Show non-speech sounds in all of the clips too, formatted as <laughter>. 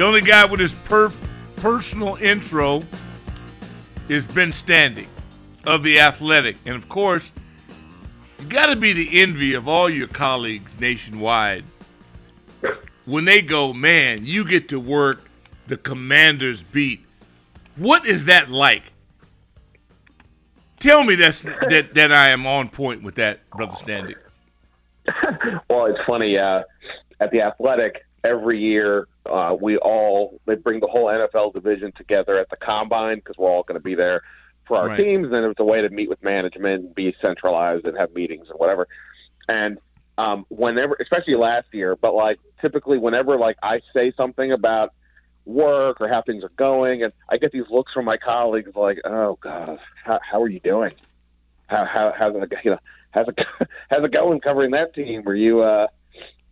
The only guy with his perf- personal intro is Ben Standig of The Athletic. And of course, you got to be the envy of all your colleagues nationwide when they go, man, you get to work the commander's beat. What is that like? Tell me that's that that I am on point with that, brother Standig. <laughs> well, it's funny. Uh, at the Athletic, every year uh, we all they bring the whole NFL division together at the combine because we're all going to be there for our Right. teams, and it's a way to meet with management, be centralized, and have meetings and whatever. And um, whenever, especially last year, but like typically whenever like I say something about work or how things are going, and I get these looks from my colleagues like, "Oh God, how, how are you doing? How how how's it you know how's it <laughs> how's it going covering that team? Were you uh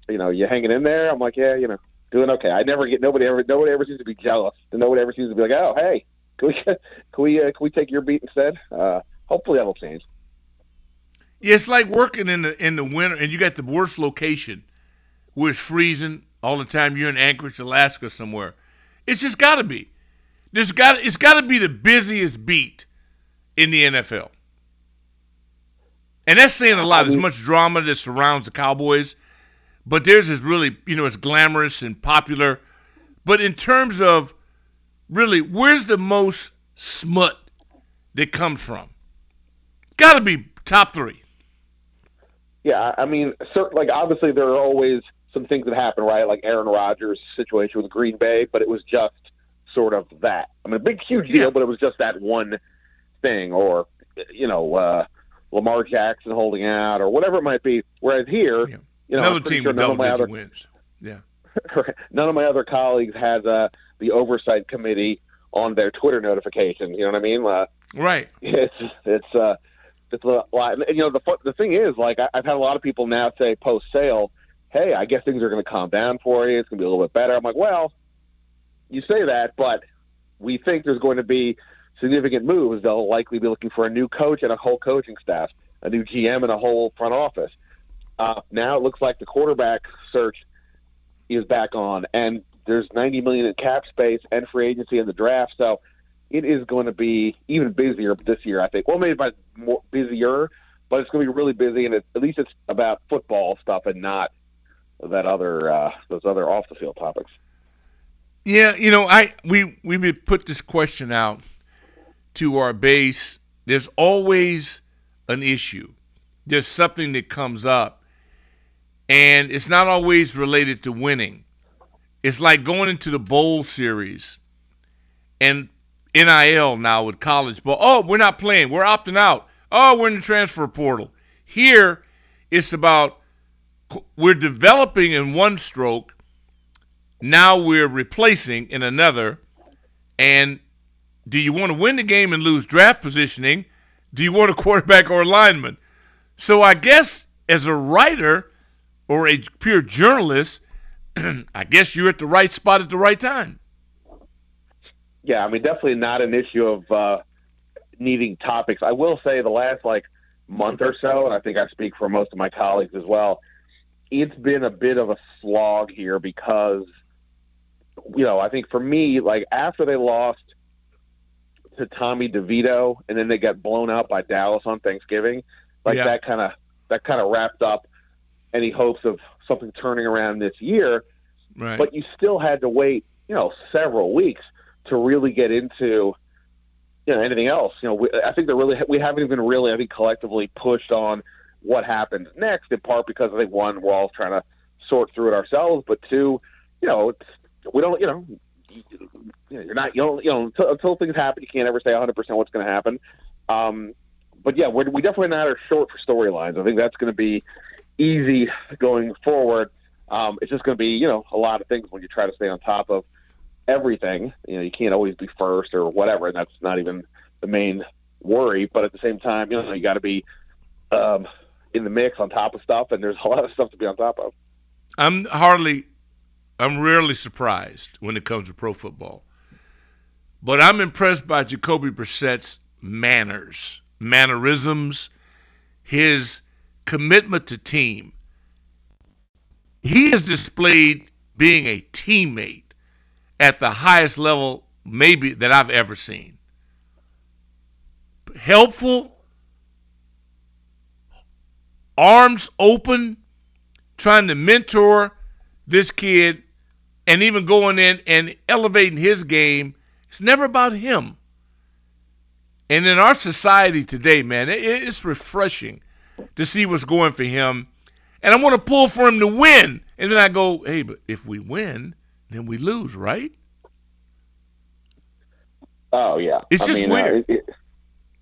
you know you hanging in there?" I'm like, "Yeah, you know, doing okay." I never get nobody ever nobody ever seems to be jealous, and nobody ever seems to be like, "Oh, hey, can we <laughs> can we uh, can we take your beat instead?" Uh, hopefully that'll change. Yeah, it's like working in the in the winter, and you got the worst location, where it's freezing all the time. You're in Anchorage, Alaska, somewhere. It's just got to be. There's got it's got to be the busiest beat in the NFL, and that's saying a lot. There's much drama that surrounds the Cowboys, but theirs is really you know it's glamorous and popular. But in terms of really, where's the most smut that comes from? Got to be top three. Yeah, I mean, cer like obviously there are always some things that happen, right? Like Aaron Rodgers' situation with Green Bay, but it was just sort of that. I mean, a big, huge deal, Yeah. but it was just that one thing, or you know, uh, Lamar Jackson holding out, or whatever it might be. Whereas here, Yeah. You know, Another team sure with double digit other wins. Yeah. <laughs> none of my other colleagues has uh, the oversight committee on their Twitter notification. You know what I mean? Uh, Right. <laughs> it's it's uh it's a lot. And, you know, the the thing is, like, I, I've had a lot of people now say post sale, "Hey, I guess things are going to calm down for you. It's going to be a little bit better." I'm like, well, you say that, but we think there's going to be significant moves. They'll likely be looking for a new coach and a whole coaching staff, a new GM and a whole front office. Uh, now it looks like the quarterback search is back on, and there's 90 million in cap space and free agency in the draft. So it is going to be even busier this year, I think. Well, maybe by more busier, but it's going to be really busy, and it, at least it's about football stuff and not that other uh, those other off the field topics. Yeah, you know, I we we put this question out to our base. There's always an issue. There's something that comes up, and it's not always related to winning. It's like going into the bowl series and NIL now with college ball. Oh, we're not playing. We're opting out. Oh, we're in the transfer portal. Here, it's about we're developing in one stroke. Now we're replacing in another. And do you want to win the game and lose draft positioning? Do you want a <laughs> quarterback or a lineman? So I guess as a writer or a pure journalist, <clears throat> I guess you're at the right spot at the right time. Yeah, I mean, definitely not an issue of uh, needing topics. I will say the last like month or so, and I think I speak for most of my colleagues as well. It's been a bit of a slog here because, you know, I think for me, like after they lost to Tommy DeVito and then they got blown out by Dallas on Thanksgiving, like Yeah. that kind of that kind of wrapped up any hopes of something turning around this year Right. but you still had to wait, you know, several weeks to really get into, you know, anything else. You know, we, I think they're really we haven't even really, I think, collectively pushed on what happens next. In part because I think one, we're all trying to sort through it ourselves, but two, you know, it's we don't, you know. You know, you're not, you don't, you know, until, until things happen, you can't ever say 100% what's going to happen. Um, but yeah, we're, we definitely not are short for storylines. I think that's going to be easy going forward. Um, it's just going to be, you know, a lot of things when you try to stay on top of everything. You know, you can't always be first or whatever, and that's not even the main worry. But at the same time, you know, you got to be um, in the mix on top of stuff, and there's a <laughs> lot of stuff to be on top of. I'm hardly, I'm rarely surprised when it comes to pro football. But I'm impressed by Jacoby Brissett's manners, mannerisms, his commitment to team. He has displayed being a teammate at the highest level maybe that I've ever seen. Helpful, arms open, trying to mentor this kid and even going in and elevating his game. It's never about him. And in our society today, man, it's refreshing to see what's going for him. And I want to pull for him to win. And then I go, hey, but if we win, then we lose, right? Oh yeah, it's I just mean, weird. Uh, it,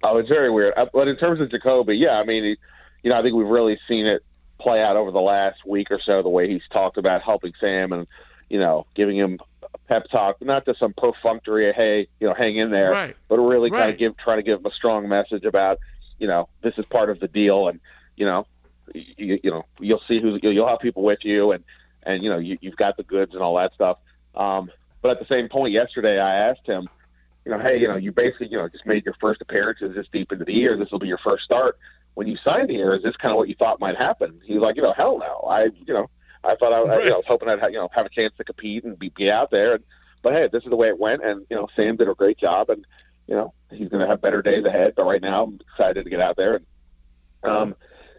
oh, it's very weird. Uh, but in terms of Jacoby, yeah, I mean, you know, I think we've really seen it play out over the last week or so. The way he's talked about helping Sam and you know giving him a pep talk, not just some perfunctory, hey, you know, hang in there, right. but really right. kind of give, trying to give him a strong message about, you know, this is part of the deal, and you know, you, you know, you'll see who you'll have people with you, and and you know, you, you've got the goods and all that stuff. Um, but at the same point, yesterday I asked him you know, hey, you know, you basically, you know, just made your first appearances this deep into the year. This will be your first start. When you signed here, is this kind of what you thought might happen? He was like, you know, hell no. I, you know, I thought I, right. I, you know, I was hoping I'd, you know, have a chance to compete and be, be out there. And, but hey, this is the way it went. And you know, Sam did a great job, and you know, he's going to have better days ahead. But right now, I'm excited to get out there. And um,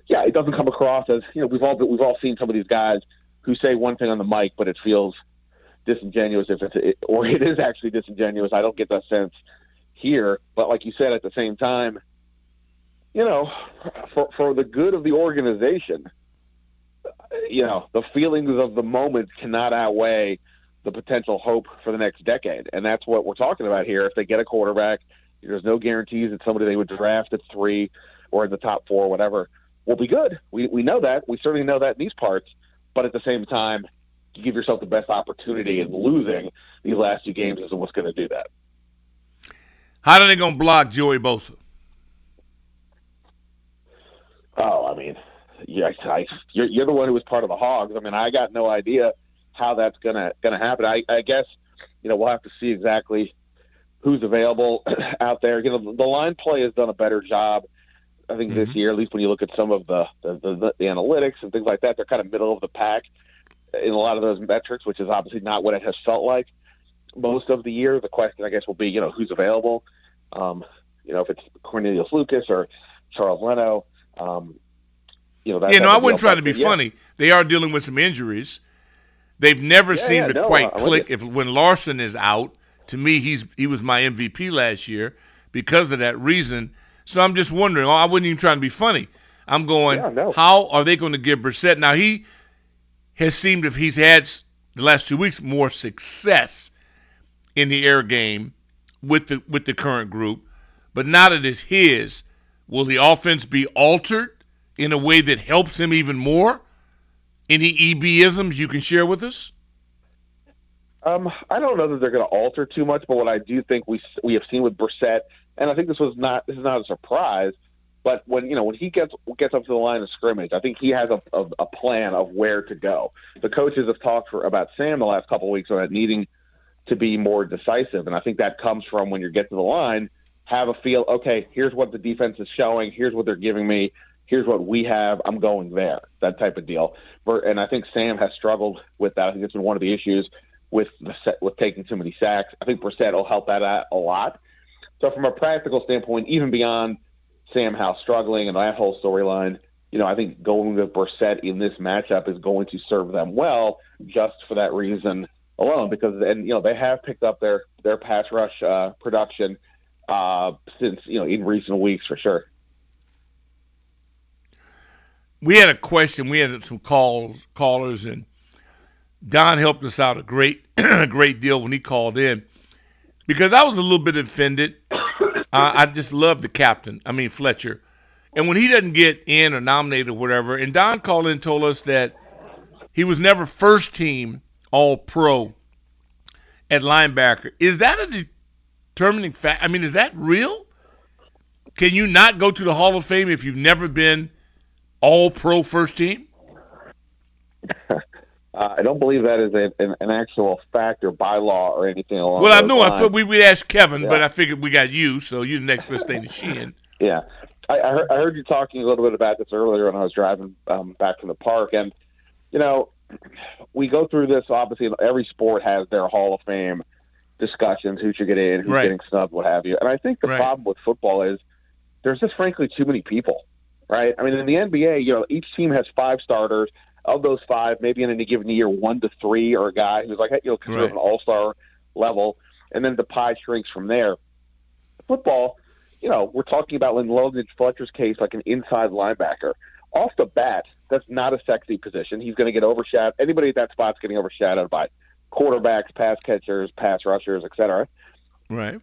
yeah, it doesn't come across as you know, we've all we've all seen some of these guys who say one thing on the mic, but it feels disingenuous if it's it, or <laughs> it is actually disingenuous. I don't get that sense here. But like you said, at the same time, you know, for for the good of the organization, you know, the feelings of the moment cannot outweigh the potential hope for the next decade, and that's what we're talking about here. If they get a quarterback, there's no guarantees that somebody they would draft at three or in the top four, whatever, will be good. We we know that. We certainly know that in these parts. But at the same time, you give yourself the best opportunity, in losing these last two games isn't what's going to do that. How are they going to block Joey Bosa? Oh, I mean, yeah, I, you're, you're the one who was part of the Hogs. I mean, I got no idea how that's gonna gonna happen. I, I guess you know we'll have to see exactly who's available <clears throat> out there. You know, the line play has done a better job. I think mm-hmm. this year, at least when you look at some of the the, the the analytics and things like that, they're kind of middle of the pack in a lot of those metrics, which is obviously not what it has felt like most of the year. The question, I guess, will be, you know, who's available. Um, you know, if it's Cornelius Lucas or Charles Leno. Um, you know, that, yeah, no, I wouldn't try to be yeah. funny. They are dealing with some injuries. They've never yeah, seemed yeah, to no, quite I'm click. If when Larsen is out, to me, he's he was my MVP last year because of that reason. So I'm just wondering. Oh, I wasn't even trying to be funny. I'm going. Yeah, no. How are they going to give Brissett? Now he has seemed if he's had the last two weeks more success in the air game with the with the current group, but now that it's his, will the offense be altered in a way that helps him even more? Any EBisms you can share with us? Um, I don't know that they're going to alter too much, but what I do think we we have seen with Brissett, and I think this was not this is not a surprise, but when you know when he gets gets up to the line of scrimmage, I think he has a, a, a plan of where to go. The coaches have talked for about Sam the last couple of weeks about needing to be more decisive. And I think that comes from when you get to the line, have a feel, okay, here's what the defense is showing, here's what they're giving me, here's what we have, I'm going there, that type of deal. And I think Sam has struggled with that. I think it's been one of the issues with the set, with taking too many sacks. I think Brissett will help that out a lot. So from a practical standpoint, even beyond Sam Howell struggling and that whole storyline, you know, I think going with Brissett in this matchup is going to serve them well just for that reason alone because and you know they have picked up their their pass rush uh, production uh, since you know in recent weeks for sure. We had a question. We had some calls callers and Don helped us out a great <clears throat> a great deal when he called in because I was a little bit offended. I just love the captain. I mean Fletcher. And when he doesn't get in or nominated or whatever, and Don called in and told us that he was never first team all pro at linebacker. Is that a determining fact? I mean, is that real? Can you not go to the Hall of Fame if you've never been all pro first team? <laughs> uh, I don't believe that is a, an, an, actual fact or bylaw or anything along. Well, I know lines. I thought we would ask Kevin, yeah. but I figured we got you, so you're the next best thing to Sheehan. <laughs> Yeah, I, I, heard, I heard you talking a little bit about this earlier when I was driving um, back from the park, and you know, we go through this. Obviously, every sport has their Hall of Fame discussions: who should get in, who's Right. getting snubbed, what have you. And I think the Right. problem with football is there's just frankly too many people, right? I mean, in the NBA, you know, each team has five starters. Of those five, maybe in any given year, one to three are a guy who's like, hey, you know, considered Right. an all-star level, and then the pie shrinks from there. Football, you know, we're talking about in London Fletcher's case, like an inside linebacker. Off the bat, that's not a sexy position. He's going to get overshadowed. Anybody at that spot's getting overshadowed by quarterbacks, pass catchers, pass rushers, et cetera. Right.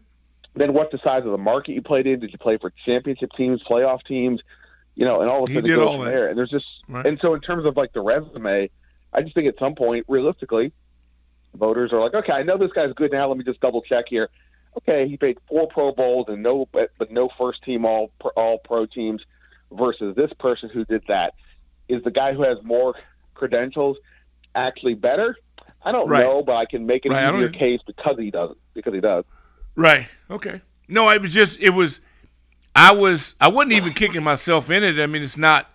Then what's the size of the market you played in? Did you play for championship teams, playoff teams? You know, and all of a He sudden it did goes all from that. there. And there's just Right. and so in terms of like the resume, I just think at some point, realistically, voters are like, okay, I know this guy's good now. Let me just double check here. Okay, he made four Pro Bowls and no, but but no first team all all pro teams versus this person who did that. Is the guy who has more credentials actually better? I don't Right. know, but I can make an Right, easier case because he doesn't. Because he does. Right. Okay. No, it was just it was I was I wasn't even kicking myself in it. I mean, it's not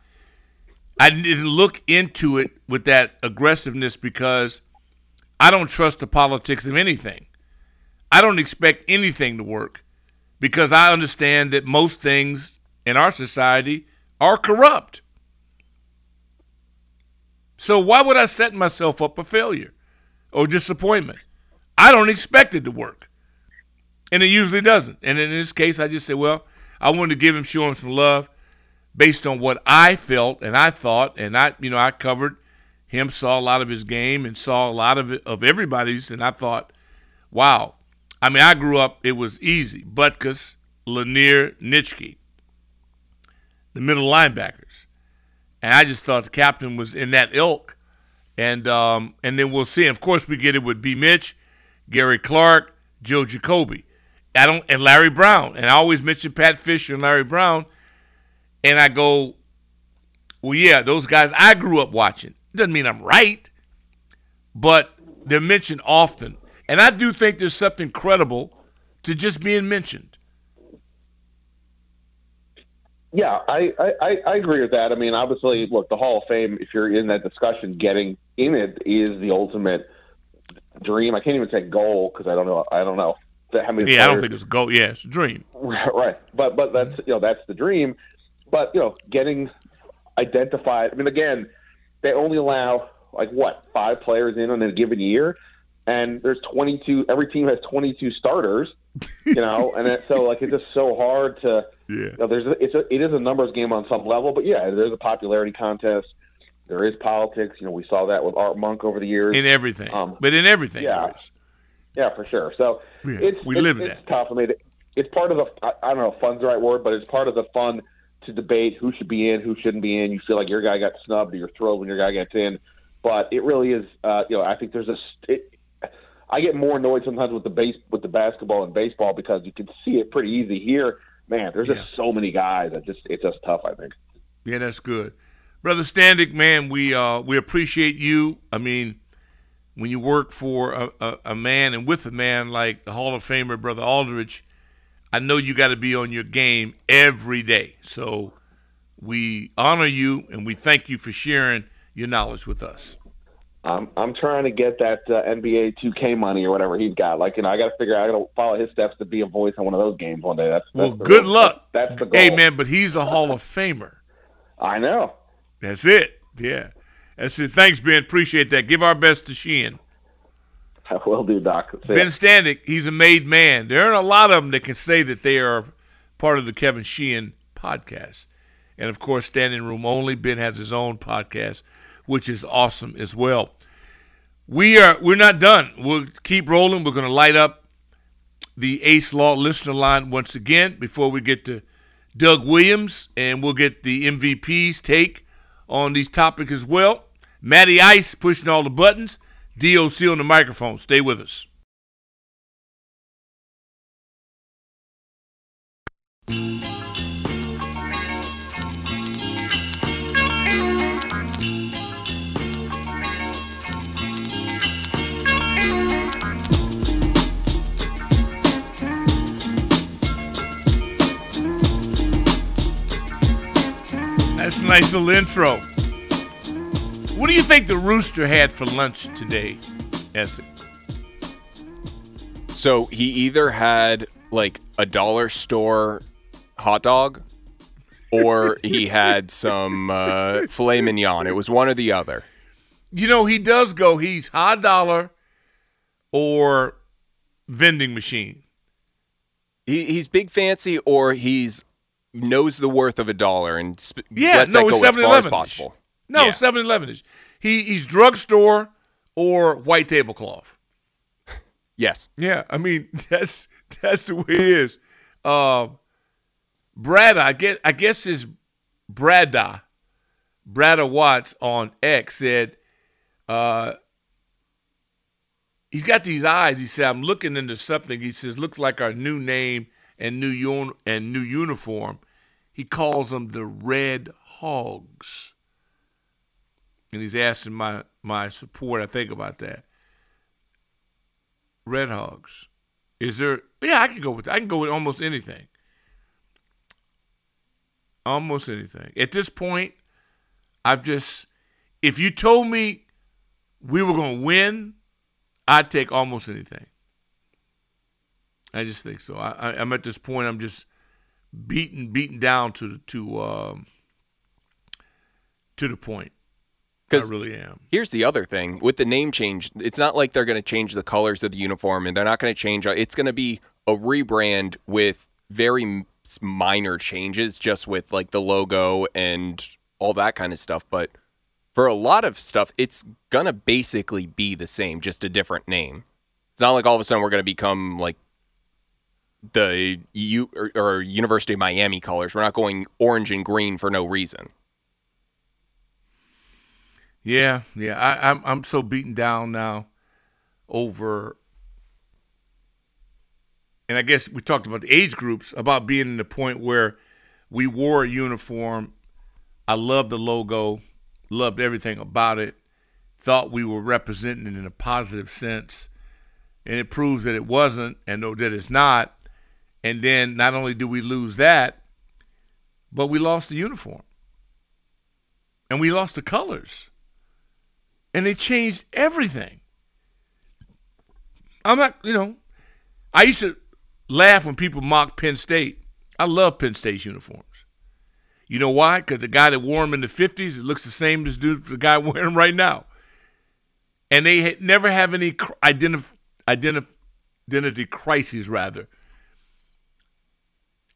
I didn't look into it with that aggressiveness because I don't trust the politics of anything. I don't expect anything to work because I understand that most things in our society are corrupt. So why would I set myself up for failure or disappointment? I don't expect it to work and it usually doesn't. And in this case, I just said, well, I wanted to give him, show him some love, based on what I felt and I thought, and I, you know, I covered him, saw a lot of his game, and saw a lot of it of everybody's, and I thought, wow. I mean, I grew up; it was easy. Butkus, Lanier, Nitschke, the middle linebackers, and I just thought the captain was in that ilk. And um, and then we'll see. Of course, we get it with B. Mitch, Gary Clark, Joe Jacoby. I don't and Larry Brown. And I always mention Pat Fischer and Larry Brown. And I go, well, yeah, those guys I grew up watching. Doesn't mean I'm right, but they're mentioned often. And I do think there's something credible to just being mentioned. Yeah, I, I, I- agree with that. I mean, obviously, look, the Hall of Fame, if you're in that discussion, getting in it is the ultimate dream. I can't even say goal because I don't know. I don't know how many. Yeah, I don't think it's a goal. Yeah, it's a dream. <laughs> right, but but that's you know that's the dream. But you know, getting identified. I mean, again, they only allow like what five players in on a given year, and there's 22. Every team has 22 starters. You <laughs> know, and it, so like it's just so hard to. Yeah. You know, there's a, it's a, it is a numbers game on some level, but yeah, there's a popularity contest. There is politics. You know, we saw that with Art Monk over the years. In everything. Um, but in everything. yeah. Yeah, for sure. So Yeah, it's we it's, live it's that. tough. I mean, it's part of the I, I don't know if fun's the right word, but it's part of the fun to debate who should be in, who shouldn't be in. You feel like your guy got snubbed, or you're thrilled when your guy gets in, but it really is. Uh, you know, I think there's a. It, I get more annoyed sometimes with the base with the basketball and baseball because you can see it pretty easy here. Man, there's Yeah. just so many guys that just it's just tough. I think. Yeah, that's good. Brother Standig, man, we uh we appreciate you. I mean, when you work for a, a, a man and with a man like the Hall of Famer, Brother Aldridge, I know you got to be on your game every day. So we honor you and we thank you for sharing your knowledge with us. I'm I'm trying to get that uh, NBA 2K money or whatever he's got. Like, you know, I got to figure out. I got to follow his steps to be a voice on one of those games one day. That's, that's Well, good real- luck. That's, that's the goal. Hey, man, but he's a Hall of Famer. I know. That's it. Yeah. That's it. Thanks, Ben. Appreciate that. Give our best to Sheehan. I will do, Doc. Ben Standig, he's a made man. There aren't a lot of them that can say that they are part of the Kevin Sheehan podcast. And of course, Standing Room Only. Ben has his own podcast, which is awesome as well. We are we're not done. We'll keep rolling. We're going to light up the Ace Law listener line once again before we get to Doug Williams, and we'll get the MVP's take on these topics as well. Matty Ice pushing all the buttons. DOC on the microphone. Stay with us. That's a nice little intro. What do you think the rooster had for lunch today, Essex? So he either had like a dollar store hot dog or he <laughs> had some uh, filet mignon. It was one or the other. You know, he does go, he's hot dollar or vending machine. He, he's big fancy or he's knows the worth of a dollar and sp- Yeah, lets no, that go as far as possible. No, Yeah. 7 Eleven is. He, he's drugstore or white tablecloth. <laughs> Yes. Yeah, I mean <laughs> that's that's the way it is. Brad, I guess I guess his Brada, Brada Watts on X said, uh, he's got these eyes. He said, I'm looking into something. He says, looks like our new name and new un- and new uniform. He calls them the Red Hogs, and he's asking my my support. I think about that. Red Hogs. Is there? Yeah, I can go with. I can go with almost anything. Almost anything. At this point, I've just. If you told me we were going to win, I'd take almost anything. I just think so. I, I'm at this point. I'm just beaten, beaten down to to um, to the point. I 'Cause- really am. Here's the other thing with the name change. It's not like they're going to change the colors of the uniform, and they're not going to change. Uh, it's going to be a rebrand with very minor changes, just with like the logo and all that kind of stuff. But for a lot of stuff, it's gonna basically be the same, just a different name. It's not like all of a sudden we're going to become like the U or, or University of Miami colors. We're not going orange and green for no reason. Yeah, yeah. I, I'm I'm so beaten down now over, and I guess we talked about the age groups about being in the point where we wore a uniform. I loved the logo, loved everything about it. Thought we were representing it in a positive sense, and it proves that it wasn't, and that it's not. And then not only do we lose that, but we lost the uniform, and we lost the colors and they changed everything. I'm not, you know, I used to laugh when people mock Penn State. I love Penn State's uniforms. You know why? Because the guy that wore them in the 50s, it looks the same as dude, the guy <laughs> wearing them right now. And they had, never have any identif- identif- identity crises, rather.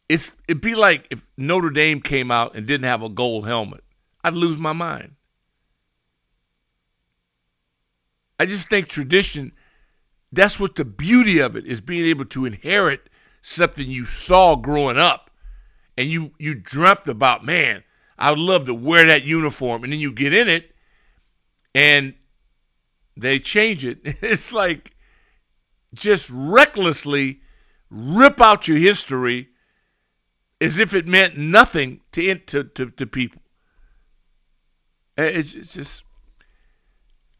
It's it'd be like if Notre Dame came out and didn't have a gold helmet. I'd lose my mind. I just think tradition, that's what the beauty of it is being able to inherit something you saw growing up and you, you dreamt about, man, I would love to wear that uniform. And then you get in it and they change it. <laughs> It's like just recklessly rip out your history as if it meant nothing to, to, to, to people. It's, it's just.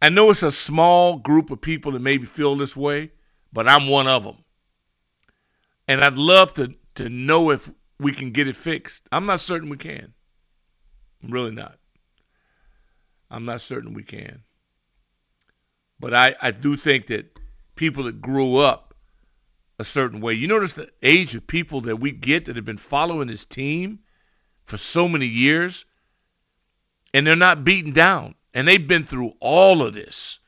I know it's a small group of people that maybe feel this way, but I'm one of them. And I'd love to, to know if we can get it fixed. I'm not certain we can. I'm really not. I'm not certain we can. But I, I do think that people that grew up a certain way, you notice the age of people that we get that have been following this team for so many years, and they're not beaten down and they've been through all of this.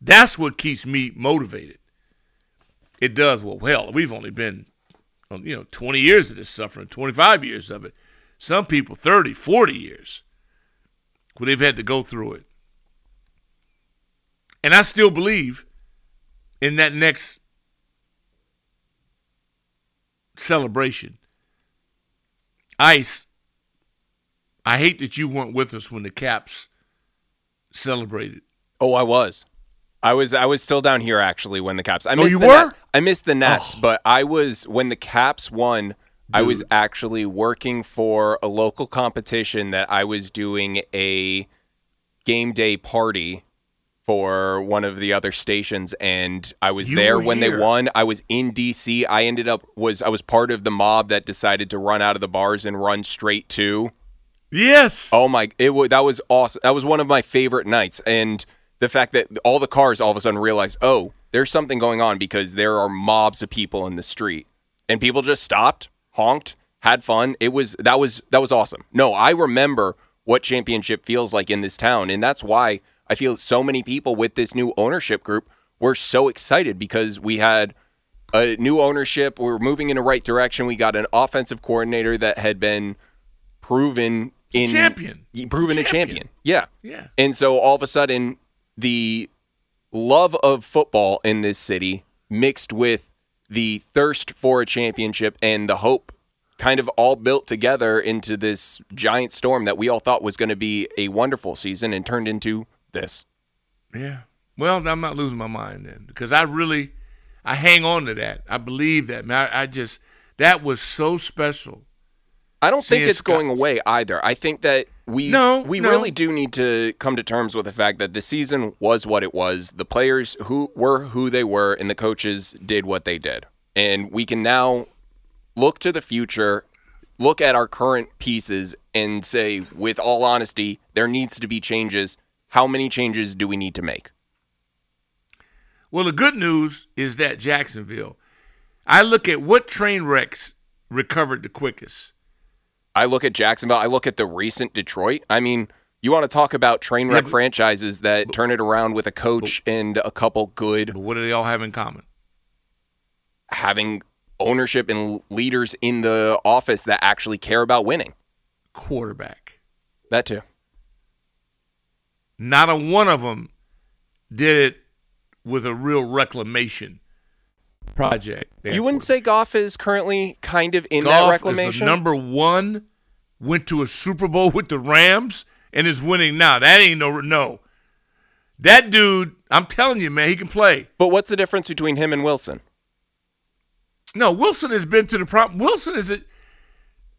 That's what keeps me motivated. It does well. Well, we've only been, um, you know, 20 years of this suffering, 25 years of it. Some people 30, 40 years, where they've had to go through it. And I still believe in that next celebration. Ice I hate that you weren't with us when the Caps celebrated. Oh, I was. I was I was still down here actually when the Caps. I Oh, missed you the were? Nat- I missed the Nats, Oh. but I was when the Caps won. I was actually working for a local competition that I was doing a game day party for one of the other stations and I was You there when here. they won. I was in DC. I ended up was I was part of the mob that decided to run out of the bars and run straight to Yes. Oh my! It was that was awesome. That was one of my favorite nights, and the fact that all the cars all of a sudden realized, oh, there's something going on because there are mobs of people in the street, and people just stopped, honked, had fun. It was that was that was awesome. No, I remember what championship feels like in this town, and that's why I feel so many people with this new ownership group were so excited because we had a new ownership. We were moving in the right direction. We got an offensive coordinator that had been proven in champion. proven a Champion. Yeah. Yeah. And so all of a sudden, the love of football in this city mixed with the thirst for a championship and the hope kind of all built together into this giant storm that we all thought was going to be a wonderful season and turned into this. Yeah. Well, I'm not losing my mind then because I really, I hang on to that. I believe that, man. I, I just, that was so special. I don't think it's going away either. I think that we No, we no. really do need to come to terms with the fact that the season was what it was. The players who were who they were and the coaches did what they did. And we can now look to the future, look at our current pieces and say with all honesty, there needs to be changes. How many changes do we need to make? Well, the good news is that Jacksonville, I look at what train wrecks recovered the quickest. I look at Jacksonville. I look at the recent Detroit. I mean, you want to talk about train wreck but- franchises that turn it around with a coach and a couple good But what do they all have in common? having ownership and leaders in the office that actually care about winning. Quarterback. That too. Not a one of them did it with a real reclamation project. You wouldn't say Goff is currently kind of in that Goff is reclamation? number one, went to a Super Bowl with the Rams and is winning now. That ain't no no. That dude, I'm telling you, man, he can play. but what's the difference between him and Wilson? No, Wilson has been to the prop. Wilson is a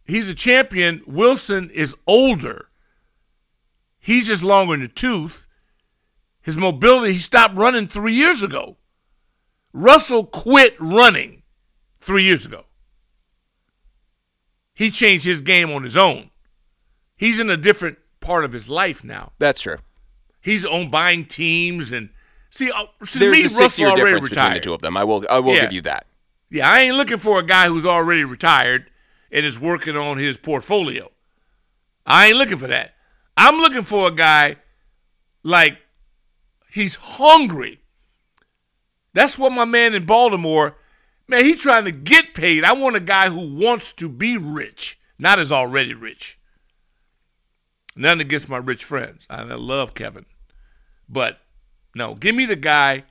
he's a champion. Wilson is older. He's just longer in the tooth. His mobility, he stopped running three years ago. Russell quit running three years ago. He changed his game on his own. He's in a different part of his life now. That's true. He's on buying teams and see. Uh, to There's me, a six-year Russell already difference between the two of them. I will. I will Yeah. give you that. Yeah, I ain't looking for a guy who's already retired and is working on his portfolio. I ain't looking for that. I'm looking for a guy like he's hungry. That's what my man in Baltimore, man, he's trying to get paid. I want a guy who wants to be rich, not is already rich. Nothing against my rich friends. I love Kevin. But no, give me the guy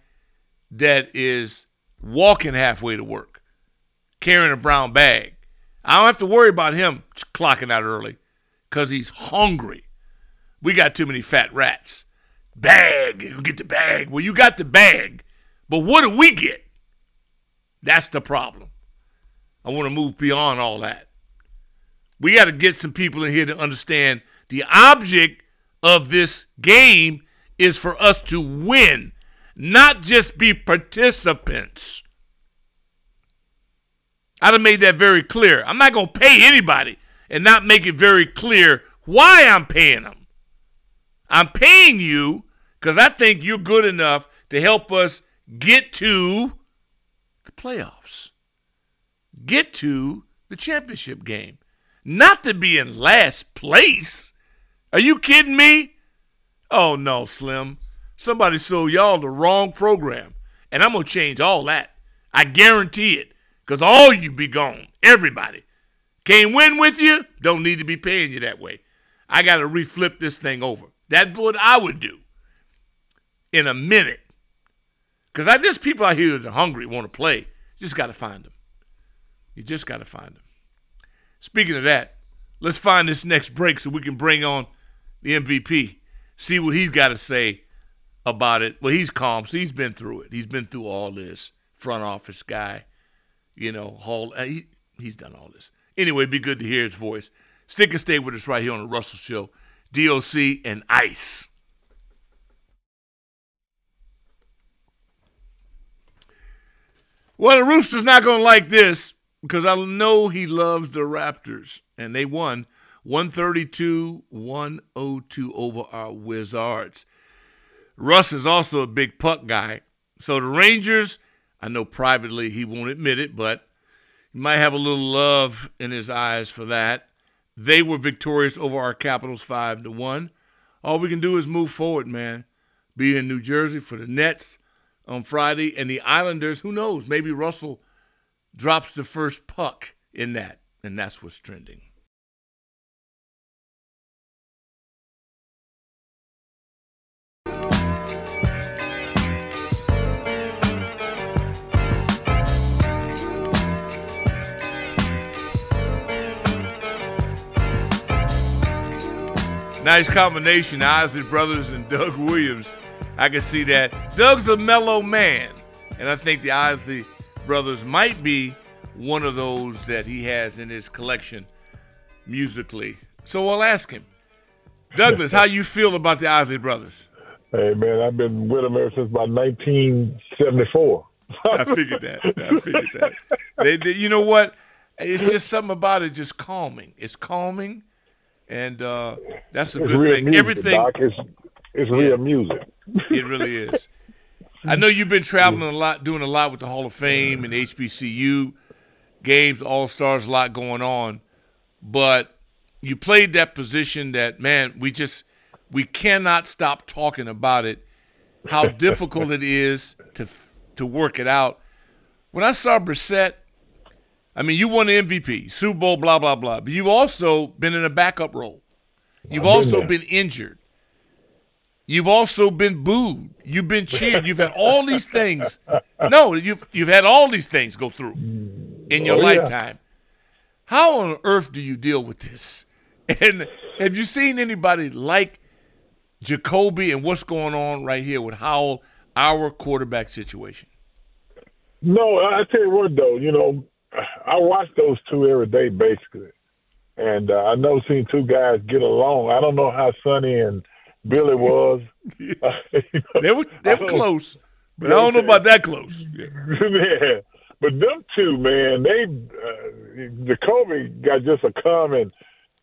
that is walking halfway to work, carrying a brown bag. I don't have to worry about him clocking out early because he's hungry. We got too many fat rats. Bag, you get the bag. Well, you got the bag, but what do we get? That's the problem. I want to move beyond all that. We got to get some people in here to understand the object of this game is for us to win, not just be participants. I'd have made that very clear. I'm not going to pay anybody and not make it very clear why I'm paying them. I'm paying you because I think you're good enough to help us get to the playoffs, get to the championship game, not to be in last place. Are you kidding me? Oh, no, Slim. Somebody sold y'all the wrong program, and I'm going to change all that. I guarantee it because all you be gone. Everybody. Can't win with you, don't need to be paying you that way. I got to reflip this thing over. That's what I would do in a minute. Because just people out here that are hungry want to play. You just got to find them. You just got to find them. Speaking of that, let's find this next break so we can bring on the MVP. See what he's got to say about it. Well, he's calm, so he's been through it. He's been through all this. Front office guy, you know, Hall. uh, He, he's done all this. Anyway, be good to hear his voice. Stick and stay with us right here on the Russell Show. DOC and Ice. Well, the Rooster's not going to like this because I know he loves the Raptors, and they won 132 102 over our Wizards. Russ is also a big puck guy. So the Rangers, I know privately he won't admit it, but he might have a little love in his eyes for that. They were victorious over our Capitals 5 to 1. All we can do is move forward, man. Be in New Jersey for the Nets on Friday and the Islanders, who knows, maybe Russell drops the first puck in that, and that's what's trending. Nice combination, Isley Brothers and Doug Williams. I can see that. Doug's a mellow man, and I think the Isley Brothers might be one of those that he has in his collection musically. So I'll ask him. Douglas, how you feel about the Isley Brothers? Hey man, I've been with them ever since about 1974. I figured that. I figured that. They, they, you know what? It's just something about it, just calming. It's calming and uh, that's a it's good thing. Music, Everything. Doc. It's, it's yeah, real music. it really is. I know you've been traveling a lot, doing a lot with the Hall of Fame and HBCU games, All Stars, a lot going on. But you played that position that man, we just we cannot stop talking about it. How <laughs> difficult it is to to work it out. When I saw Brissett I mean, you won the MVP, Super Bowl, blah blah blah. But you've also been in a backup role. You've also been injured. You've also been booed. You've been cheered. You've had all these <laughs> things. No, you've you've had all these things go through in your oh, lifetime. Yeah. How on earth do you deal with this? <laughs> And have you seen anybody like Jacoby and what's going on right here with Howell, our quarterback situation? No, I tell you what though, you know, I watch those two every day, basically, and uh, I know seen two guys get along. I don't know how Sonny and Billy was. <laughs> <laughs> they were they were close, but I don't know about that close. <laughs> Yeah. yeah. But them two, man, they uh, Jacoby got just a common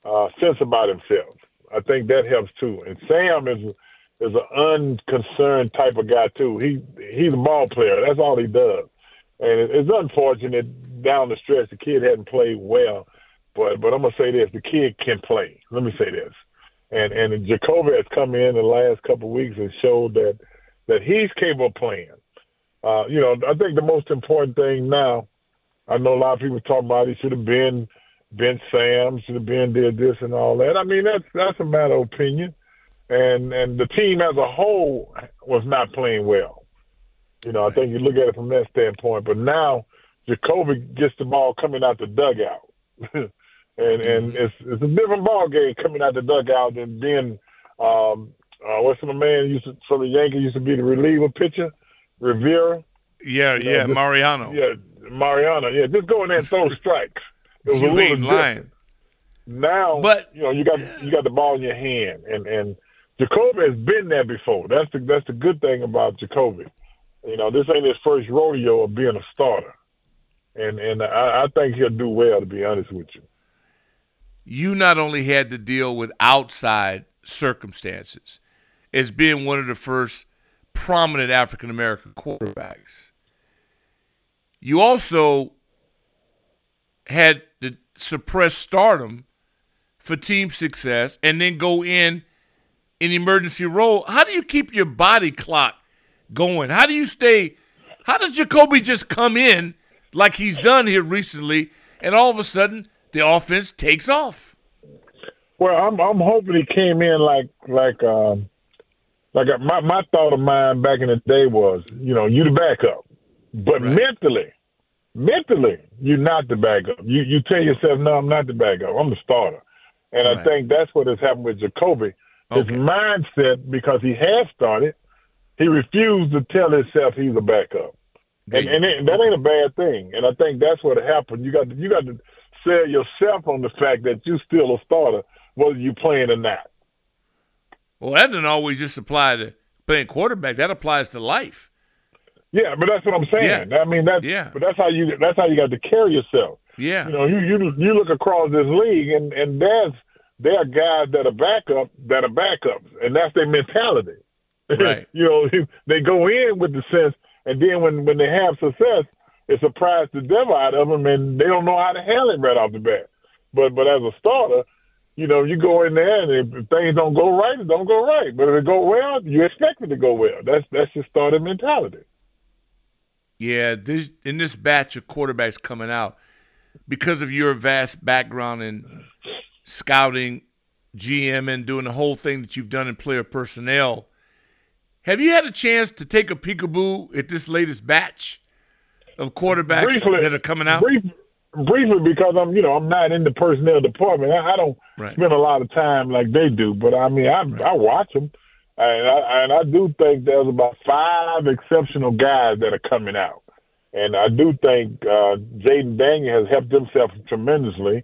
uh, sense about himself. I think that helps too. And Sam is is an unconcerned type of guy too. He he's a ball player. That's all he does. And it's unfortunate down the stretch, the kid hadn't played well. But but I'm gonna say this: the kid can play. Let me say this, and and Jacoby has come in the last couple of weeks and showed that that he's capable of playing. Uh, you know, I think the most important thing now. I know a lot of people talk about he should have been Ben Sam, should have been did this and all that. I mean, that's that's a matter of opinion, and and the team as a whole was not playing well. You know, I think you look at it from that standpoint. But now Jacoby gets the ball coming out the dugout. <laughs> and and mm-hmm. it's it's a different ball game coming out the dugout than being um uh what's the man used to so the Yankees used to be the reliever pitcher, Rivera. Yeah, you know, yeah, just, Mariano. Yeah, Mariano. Yeah, just go in there and throw <laughs> strikes. It was you a little different. Now, but you know, you got you got the ball in your hand, and and Jacoby has been there before. That's the that's the good thing about Jacoby. You know, this ain't his first rodeo of being a starter and and I, I think he'll do well. To be honest with you, you not only had to deal with outside circumstances as being one of the first prominent African American quarterbacks, you also had to suppress stardom for team success and then go in an emergency role. How do you keep your body clock going? How do you stay? How does Jacoby just come in like he's done here recently, and all of a sudden the offense takes off. Well, I'm I'm hoping he came in like like um like my my thought of mine back in the day was, you know, you the backup, but right. mentally, mentally, you're not the backup. You you tell yourself, no, I'm not the backup. I'm the starter, and right. I think that's what has happened with Jacoby. His okay. mindset, because he has started, he refused to tell himself he's a backup. And, and it, that ain't a bad thing. And I think that's what happened. You got to, you got to sell yourself on the fact that you're still a starter, whether you're playing or not. Well, that doesn't always just apply to playing quarterback. That applies to life. Yeah, but that's what I'm saying. Yeah. I mean, that's yeah. but that's how you that's how you got to carry yourself. Yeah. You know, you you you look across this league, and and there's there are guys that are backup that are backups, and that's their mentality. <laughs> Right. you know, <laughs> they go in with the sense, and then when when they have success, it surprises the devil out of them, and they don't know how to handle it right off the bat. But but as a starter, you know, you go in there, and if things don't go right, it don't go right. But if it go well, you expect it to go well. That's that's your starter mentality. Yeah, this in this batch of quarterbacks coming out, because of your vast background in scouting, GM, and doing the whole thing that you've done in player personnel, have you had a chance to take a peekaboo at this latest batch of quarterbacks Briefly. that are coming out? Brief, briefly, because I'm you know I'm not in the personnel department. I, I don't Right. spend a lot of time like they do. But I mean, I I watch them, and I and I do think there's about five exceptional guys that are coming out, and I do think uh, Jayden Daniel has helped himself tremendously.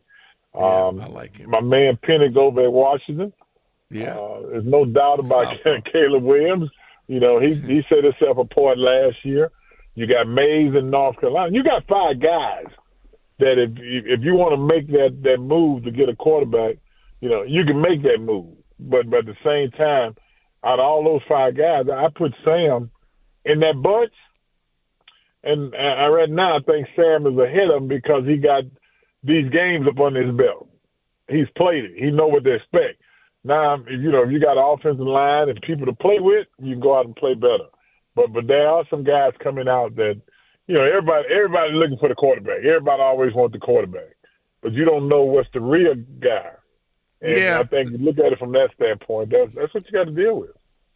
Yeah, Um, I like him. my man Penix over at Washington. Yeah. Uh, there's no doubt about <laughs> Caleb Williams. You know, he he set himself apart last year. You got Mays in North Carolina. You got five guys that if if you want to make that that move to get a quarterback, you know, you can make that move. But but at the same time, out of all those five guys, I put Sam in that bunch. And I, right now I think Sam is ahead of him because he got these games up on his belt. He's played it. He know what to expect. Now, if you know, if you got an offensive line and people to play with, you can go out and play better. But but there are some guys coming out that, you know, everybody everybody looking for the quarterback. Everybody always wants the quarterback, but you don't know what's the real guy. And Yeah. I think you look at it from that standpoint. That's that's what you got to deal with.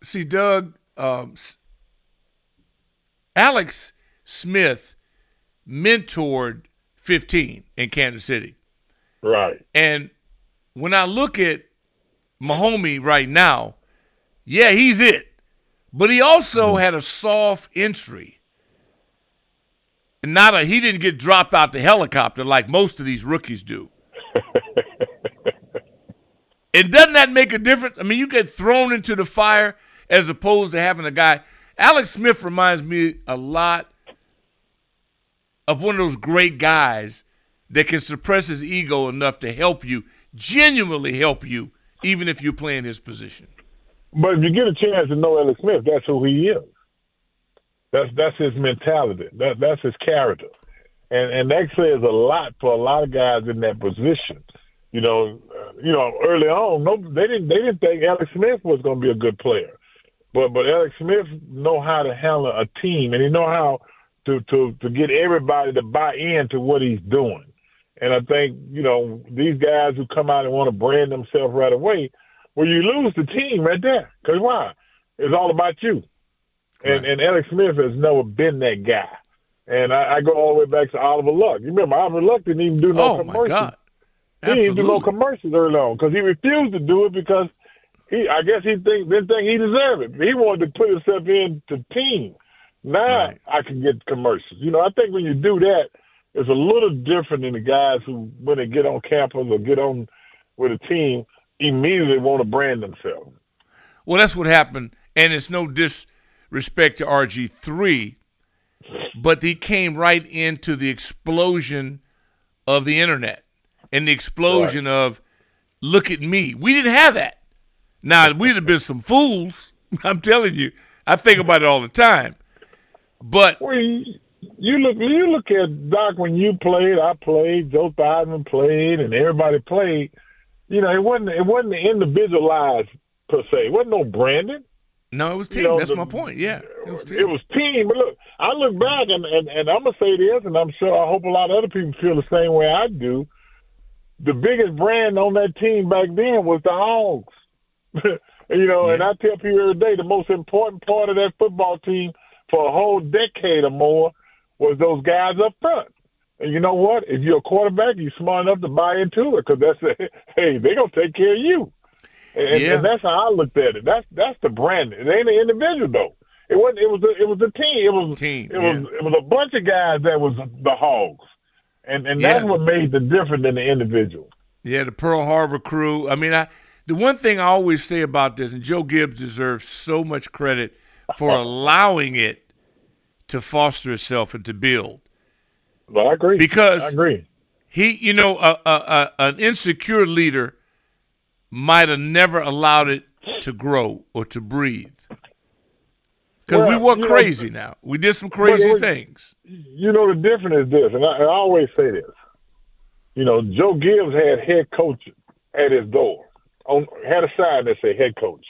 See, Doug, um, Alex Smith mentored 15 in Kansas City. Right. And when I look at Mahomie right now, yeah, he's it. But he also mm-hmm. had a soft entry. And not a he didn't get dropped out the helicopter like most of these rookies do. <laughs> And doesn't that make a difference? I mean, you get thrown into the fire as opposed to having a guy. Alex Smith reminds me a lot of one of those great guys that can suppress his ego enough to help you, genuinely help you, even if you're playing his position. But if you get a chance to know Alex Smith, that's who he is. That's that's his mentality. That that's his character, and and that says a lot for a lot of guys in that position. You know, you know, early on, no, they didn't they didn't think Alex Smith was going to be a good player, but but Alex Smith know how to handle a team, and he know how to to to get everybody to buy into what he's doing. And I think you know these guys who come out and want to brand themselves right away, well, you lose the team right there. Because why? It's all about you. And Right. and Alex Smith has never been that guy. And I, I go all the way back to Oliver Luck. You remember Oliver Luck didn't even do no oh commercials. my God! Absolutely. He didn't even do no commercials early on because he refused to do it because he, I guess he think didn't think he deserved it. He wanted to put himself into team. Now Right. I can get commercials. You know, I think when you do that, it's a little different than the guys who, when they get on campus or get on with a team, immediately want to brand themselves. Well, that's what happened, and it's no disrespect to RG3, but he came right into the explosion of the internet and the explosion of look at me. We didn't have that. Now we'd have been some fools. <laughs> I'm telling you. I think about it all the time. But Well, you, you look you look at Doc when you played, I played, Joe Theismann played, and everybody played. You know, it wasn't it wasn't individualized per se. It wasn't no branding. no, it was You team. know, That's the- my point. Yeah, it was team. It was team. But look, I look back and, and, and I'm gonna say this, and I'm sure I hope a lot of other people feel the same way I do. The biggest brand on that team back then was the Hogs. <laughs> you know, and I tell people every day the most important part of that football team for a whole decade or more was those guys up front. And you know what? If you're a quarterback, you're smart enough to buy into it because that's a <laughs> hey, they're gonna take care of you. And, Yeah. and that's how I looked at it. That's that's the brand. It ain't an individual though. It wasn't. It was. A, it was a team. It was. Team, It was. It was a bunch of guys that was the hogs, and and that's what made the difference in the individual. Yeah, the Pearl Harbor crew. I mean, I the one thing I always say about this, and Joe Gibbs deserves so much credit for <laughs> allowing it to foster itself and to build. But I agree. Because I agree. he, you know, a, a, a, an insecure leader might have never allowed it to grow or to breathe. Because we Well, were you know, crazy now. We did some crazy but- things. you know the difference is this, and I, and I always say this. You know, Joe Gibbs had head coach at his door, on had a sign that said head coach,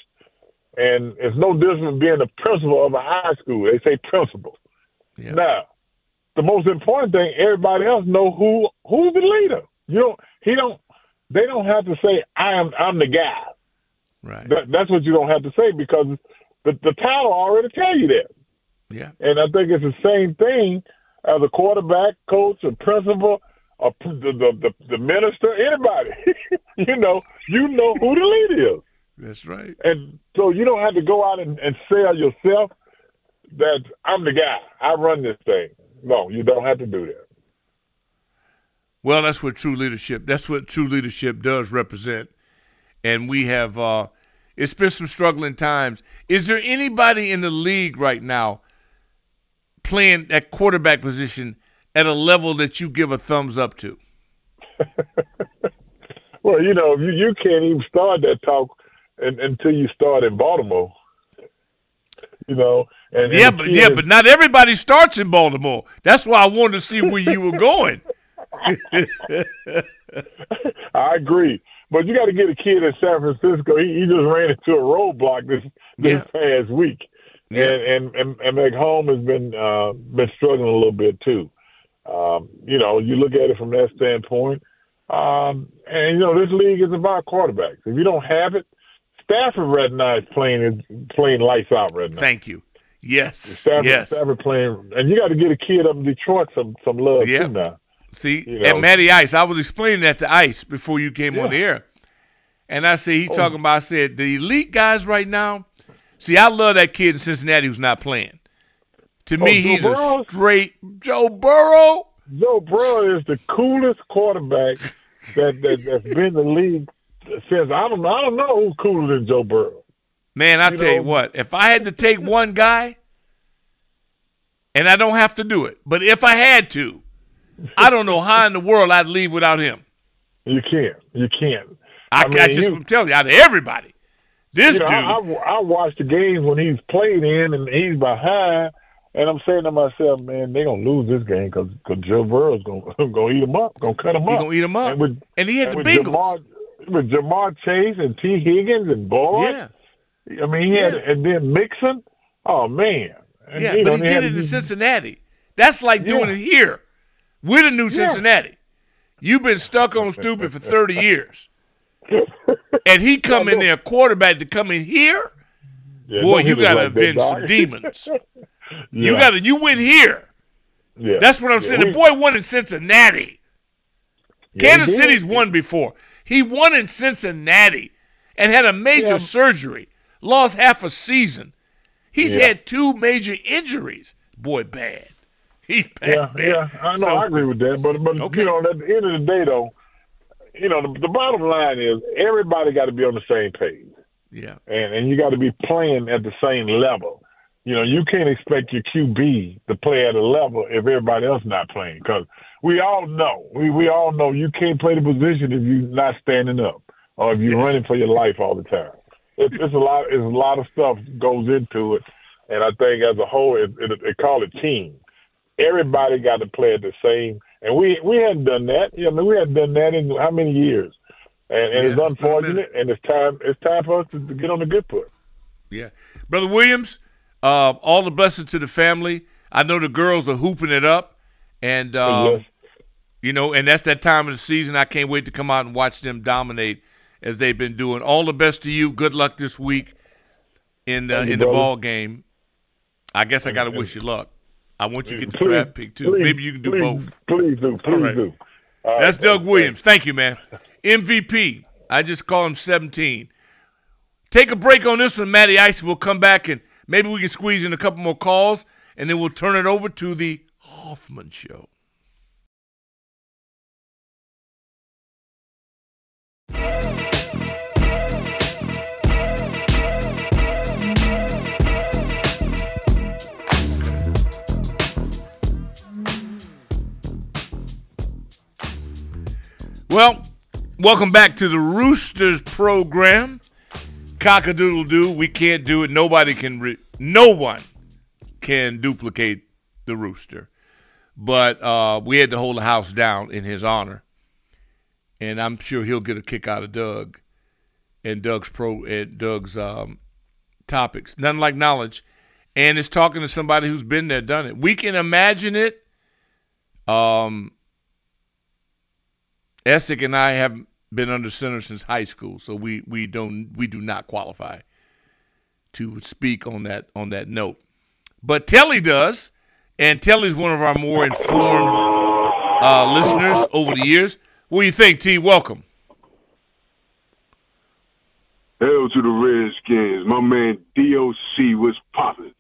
and it's no different being the principal of a high school. They say principal. Yeah. Now, the most important thing, everybody else know who who's the leader. You don't. He don't. They don't have to say I am. I'm the guy. Right. That, that's what you don't have to say because the the title already tell you that. Yeah. And I think it's the same thing as a quarterback, coach, a principal, a, the, the, the, the minister, anybody. <laughs> you know, you know who the leader is. That's right. And so you don't have to go out and, and sell yourself that I'm the guy. I run this thing. No, you don't have to do that. Well, that's what true leadership. That's what true leadership does represent. And we have. uh It's been some struggling times. Is there anybody in the league right now playing that quarterback position at a level that you give a thumbs up to? <laughs> Well, you know, you, you can't even start that talk and, until you start in Baltimore. You know, and, Yeah, but yeah, is- but not everybody starts in Baltimore. That's why I wanted to see where you were going. <laughs> I agree. But you got to get a kid in San Francisco. He, he just ran into a roadblock this this Yeah. past week, Yeah. and and and, and McHome has been uh, been struggling a little bit too. Um, you know, you look at it from that standpoint, um, and you know this league is about quarterbacks. If you don't have it, Stafford right now is playing playing lights out right now. Thank you. Yes. Stafford, yes. Stafford playing, and you got to get a kid up in Detroit some some love Yeah. too now. See, You know. and Matty Ice, I was explaining that to Ice before you came on the air. And I said, he's Oh. talking about, I said, the elite guys right now, see, I love that kid in Cincinnati who's not playing. To Oh, me, Joe he's Burrow? a straight Joe Burrow. Joe Burrow is the coolest quarterback that, that that's been in the league since I don't I don't know who's cooler than Joe Burrow. Man, I tell you what, if I had to take <laughs> one guy, and I don't have to do it, but if I had to, I don't know how in the world I'd leave without him. You can't. You can't. I, I I, just you- telling you, out of everybody, this you know, dude. I, I I watch the games when he's played in and he's behind, and I'm saying to myself, man, they're gonna lose this game because Joe Burrow's gonna <laughs> gonna eat him up, gonna cut him up. gonna eat him up. And with, And he had and the Bengals. Ja'Marr, with Ja'Marr Chase and Tee Higgins and Boyd. Yeah, I mean, he had Yeah. and then Mixon. Oh man. And, yeah, but know, he did it in Cincinnati. That's like doing it here. We're the new Yeah. Cincinnati. You've been stuck on stupid for 30 <laughs> years. And he come in there, quarterback to come in here. Yeah, Boy, you got to like avenge some demons. <laughs> You got to, you win here. yeah. That's what I'm Yeah, saying. we- The boy won in Cincinnati. yeah, Kansas. City's won before. He won in Cincinnati and had a major Yeah. surgery, lost half a season. He's Yeah. had two major injuries. Boy, bad. He's bad. Yeah, bad. yeah, I know. So- I agree with that, but but Okay. you know, at the end of the day, though, you know, the, the bottom line is everybody got to be on the same page, Yeah. and and you got to be playing at the same level. You know, you can't expect your QB to play at a level if everybody else not playing, because we all know, we we all know you can't play the position if you're not standing up or if you're Yes. running for your life all the time. It's, it's a lot. It's a lot of stuff goes into it, and I think as a whole, it, it, it call it team everybody got to play at the same. And we we hadn't done that. You know, I mean, we hadn't done that in how many years? And, and Yeah, it's it's been a unfortunate. And it's time. It's time for us to, to get on the good foot. Yeah. Brother Williams, uh, all the blessings to the family. I know the girls are hooping it up. And, um, Yes. you know, and that's that time of the season. I can't wait to come out and watch them dominate as they've been doing. All the best to you. Good luck this week in, uh, Thank you, in the brother. ball game. I guess I got to wish you luck. I want you to get the Please- draft pick, too. please- Maybe you can do please, both. Please do. Please right. do. All That's right, Doug. Williams. Thank you, man. MVP. I just call him 17. Take a break on this one, Matty Ice. We'll come back and maybe we can squeeze in a couple more calls, and then we'll turn it over to the Hoffman Show. Well, Welcome back to the Roosters program. Cockadoodle doo. We can't do it. Nobody can. Re- no one can duplicate the Rooster. But uh, we had to hold the house down in his honor, and I'm sure he'll get a kick out of Doug and Doug's pro and Doug's um, topics. Nothing like knowledge, and it's talking to somebody who's been there, done it. We can imagine it. Um, Essick and I have been under center since high school, so we, we don't we do not qualify to speak on that on that note. But Telly does, and Telly's one of our more informed uh, listeners over the years. What do you think, T? Welcome. Hell to the Redskins. My man DOC was popping.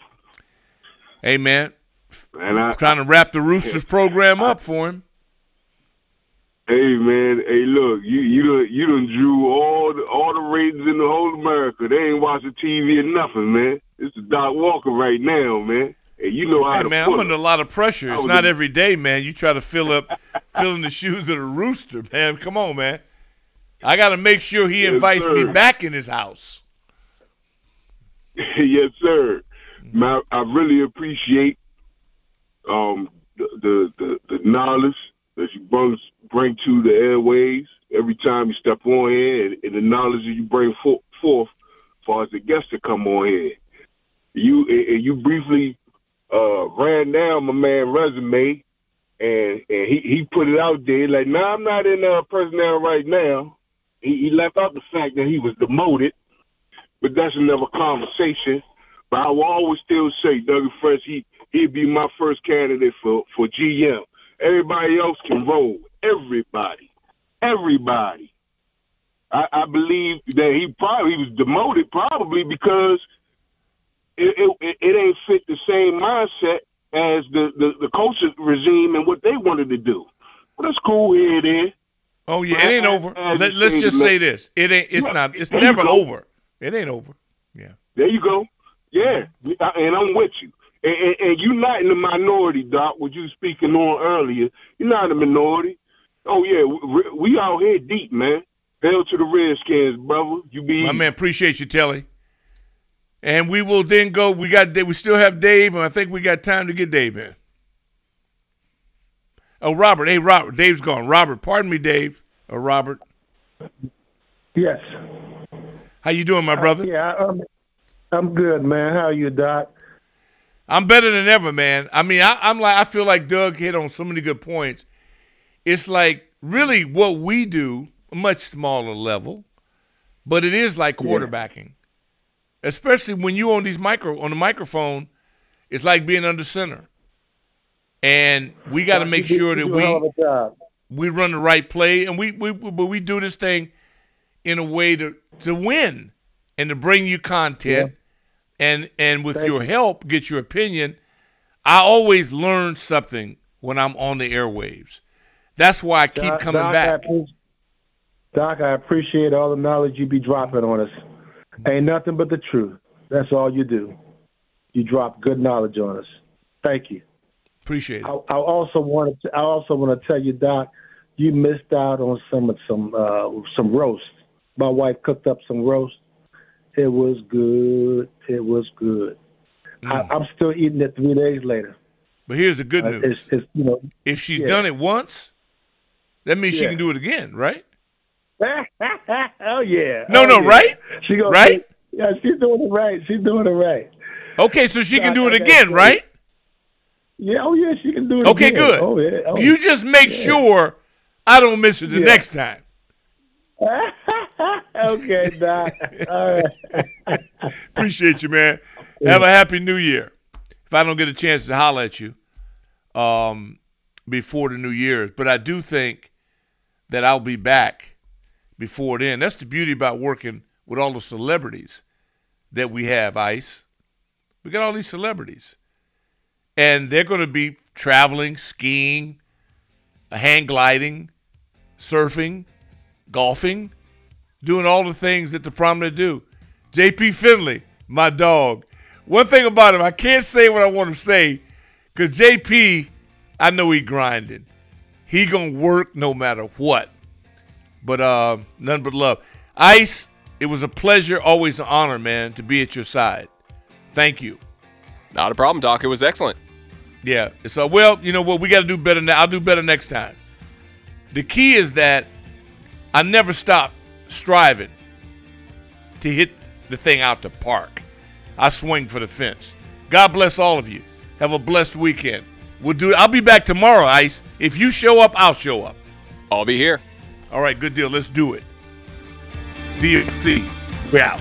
Hey man, and I trying to wrap the Roosters program up for him. Hey man, hey look, you you done you done drew all the all the ratings in the whole America. They ain't watching TV or nothing, man. It's the Doc Walker right now, man. And you know how hey, man, I'm under a lot of pressure. It's not every day, man. You try to fill up <laughs> fill in the shoes of the rooster, man. Come on, man. I gotta make sure he Yes, invites sir. me back in his house. <laughs> yes, sir. Man, I really appreciate um the the the, the knowledge that you bring to the airways every time you step on here, and, and the knowledge that you bring for, forth as far as the guests that come on here. You and you briefly uh ran down my man resume, and and he he put it out there like, nah, I'm not in uh personnel right now. He, he left out the fact that he was demoted, but that's another conversation. But I will always still say Doug Fresh, he he'd be my first candidate for for GM. Everybody else can roll. Everybody, everybody. I, I believe that he probably he was demoted probably because it it, it ain't fit the same mindset as the, the the coaching regime and what they wanted to do. Well, that's cool here and there. Oh yeah, it ain't over. As Let, let's just say this: it ain't. It's Yeah, not. It's never over. It ain't over. Yeah. There you go. Yeah, and I'm with you. And, and, and you're not in the minority, Doc. What you speaking on earlier, you're not in the minority. Oh yeah, we, we out here deep, man. Hell to the Redskins, brother. You be My man, appreciate you, Telly. And we will then go. We got. We still have Dave, and I think we got time to get Dave in. Oh, Robert. Hey, Robert. Dave's gone. Robert, pardon me, Dave. Or Robert. Yes. How you doing, my uh, brother? Yeah, I'm, I'm good, man. How are you, Doc? I'm better than ever, man. I mean, I, I'm like, I feel like Doug hit on so many good points. It's like really what we do, a much smaller level, but it is like Yeah. quarterbacking, especially when you on these micro on the microphone. It's like being under center, and we got to make sure that do a hell we of a job. we run the right play, and we we but we do this thing in a way to to win and to bring you content, and and with Thank your you. help get your opinion. I always learn something when I'm on the airwaves. That's why I keep Doc, coming Doc, back. I Doc, I appreciate all the knowledge you be dropping on us. Ain't nothing but the truth. That's all you do. You drop good knowledge on us. Thank you. Appreciate it. I, I also wanted to, I also want to tell you, Doc, you missed out on some some uh, some roast. My wife cooked up some roast. It was good. It was good. I, Mm. I'm still eating it three days later. But here's the good Uh, news: it's, it's you know. if she's yeah. done it once, that means she can do it again, right? <laughs> oh yeah. No, Oh, no, yeah. right? She gonna Right? Yeah, she's doing it right. She's doing it right. Okay, so she can Doc, do it I again, got right? Yeah. Oh yeah, she can do it. Okay, again. good. Oh yeah. Oh. You just make yeah. sure I don't miss it the Yeah. next time. <laughs> okay, Doc. All right. <laughs> Appreciate you, man. Have a happy new year. If I don't get a chance to holler at you um, before the new year's, but I do think that I'll be back before then. That's the beauty about working with all the celebrities that we have, Ice. We got all these celebrities. And they're going to be traveling, skiing, hang gliding, surfing, golfing, doing all the things that the prominent do. JP Finlay, my dog. One thing about him, I can't say what I want to say because JP, I know he grinding. He going to work no matter what. But uh, none but love. Ice, it was a pleasure, always an honor, man, to be at your side. Thank you. Not a problem, Doc. It was excellent. Yeah. So, well, you know what? We got to do better now. I'll do better next time. The key is that I never stop striving to hit the thing out the park. I swing for the fence. God bless all of you. Have a blessed weekend. We'll do. I'll be back tomorrow, Ice. If you show up, I'll show up. I'll be here. All right, good deal. Let's do it. VFC. We out.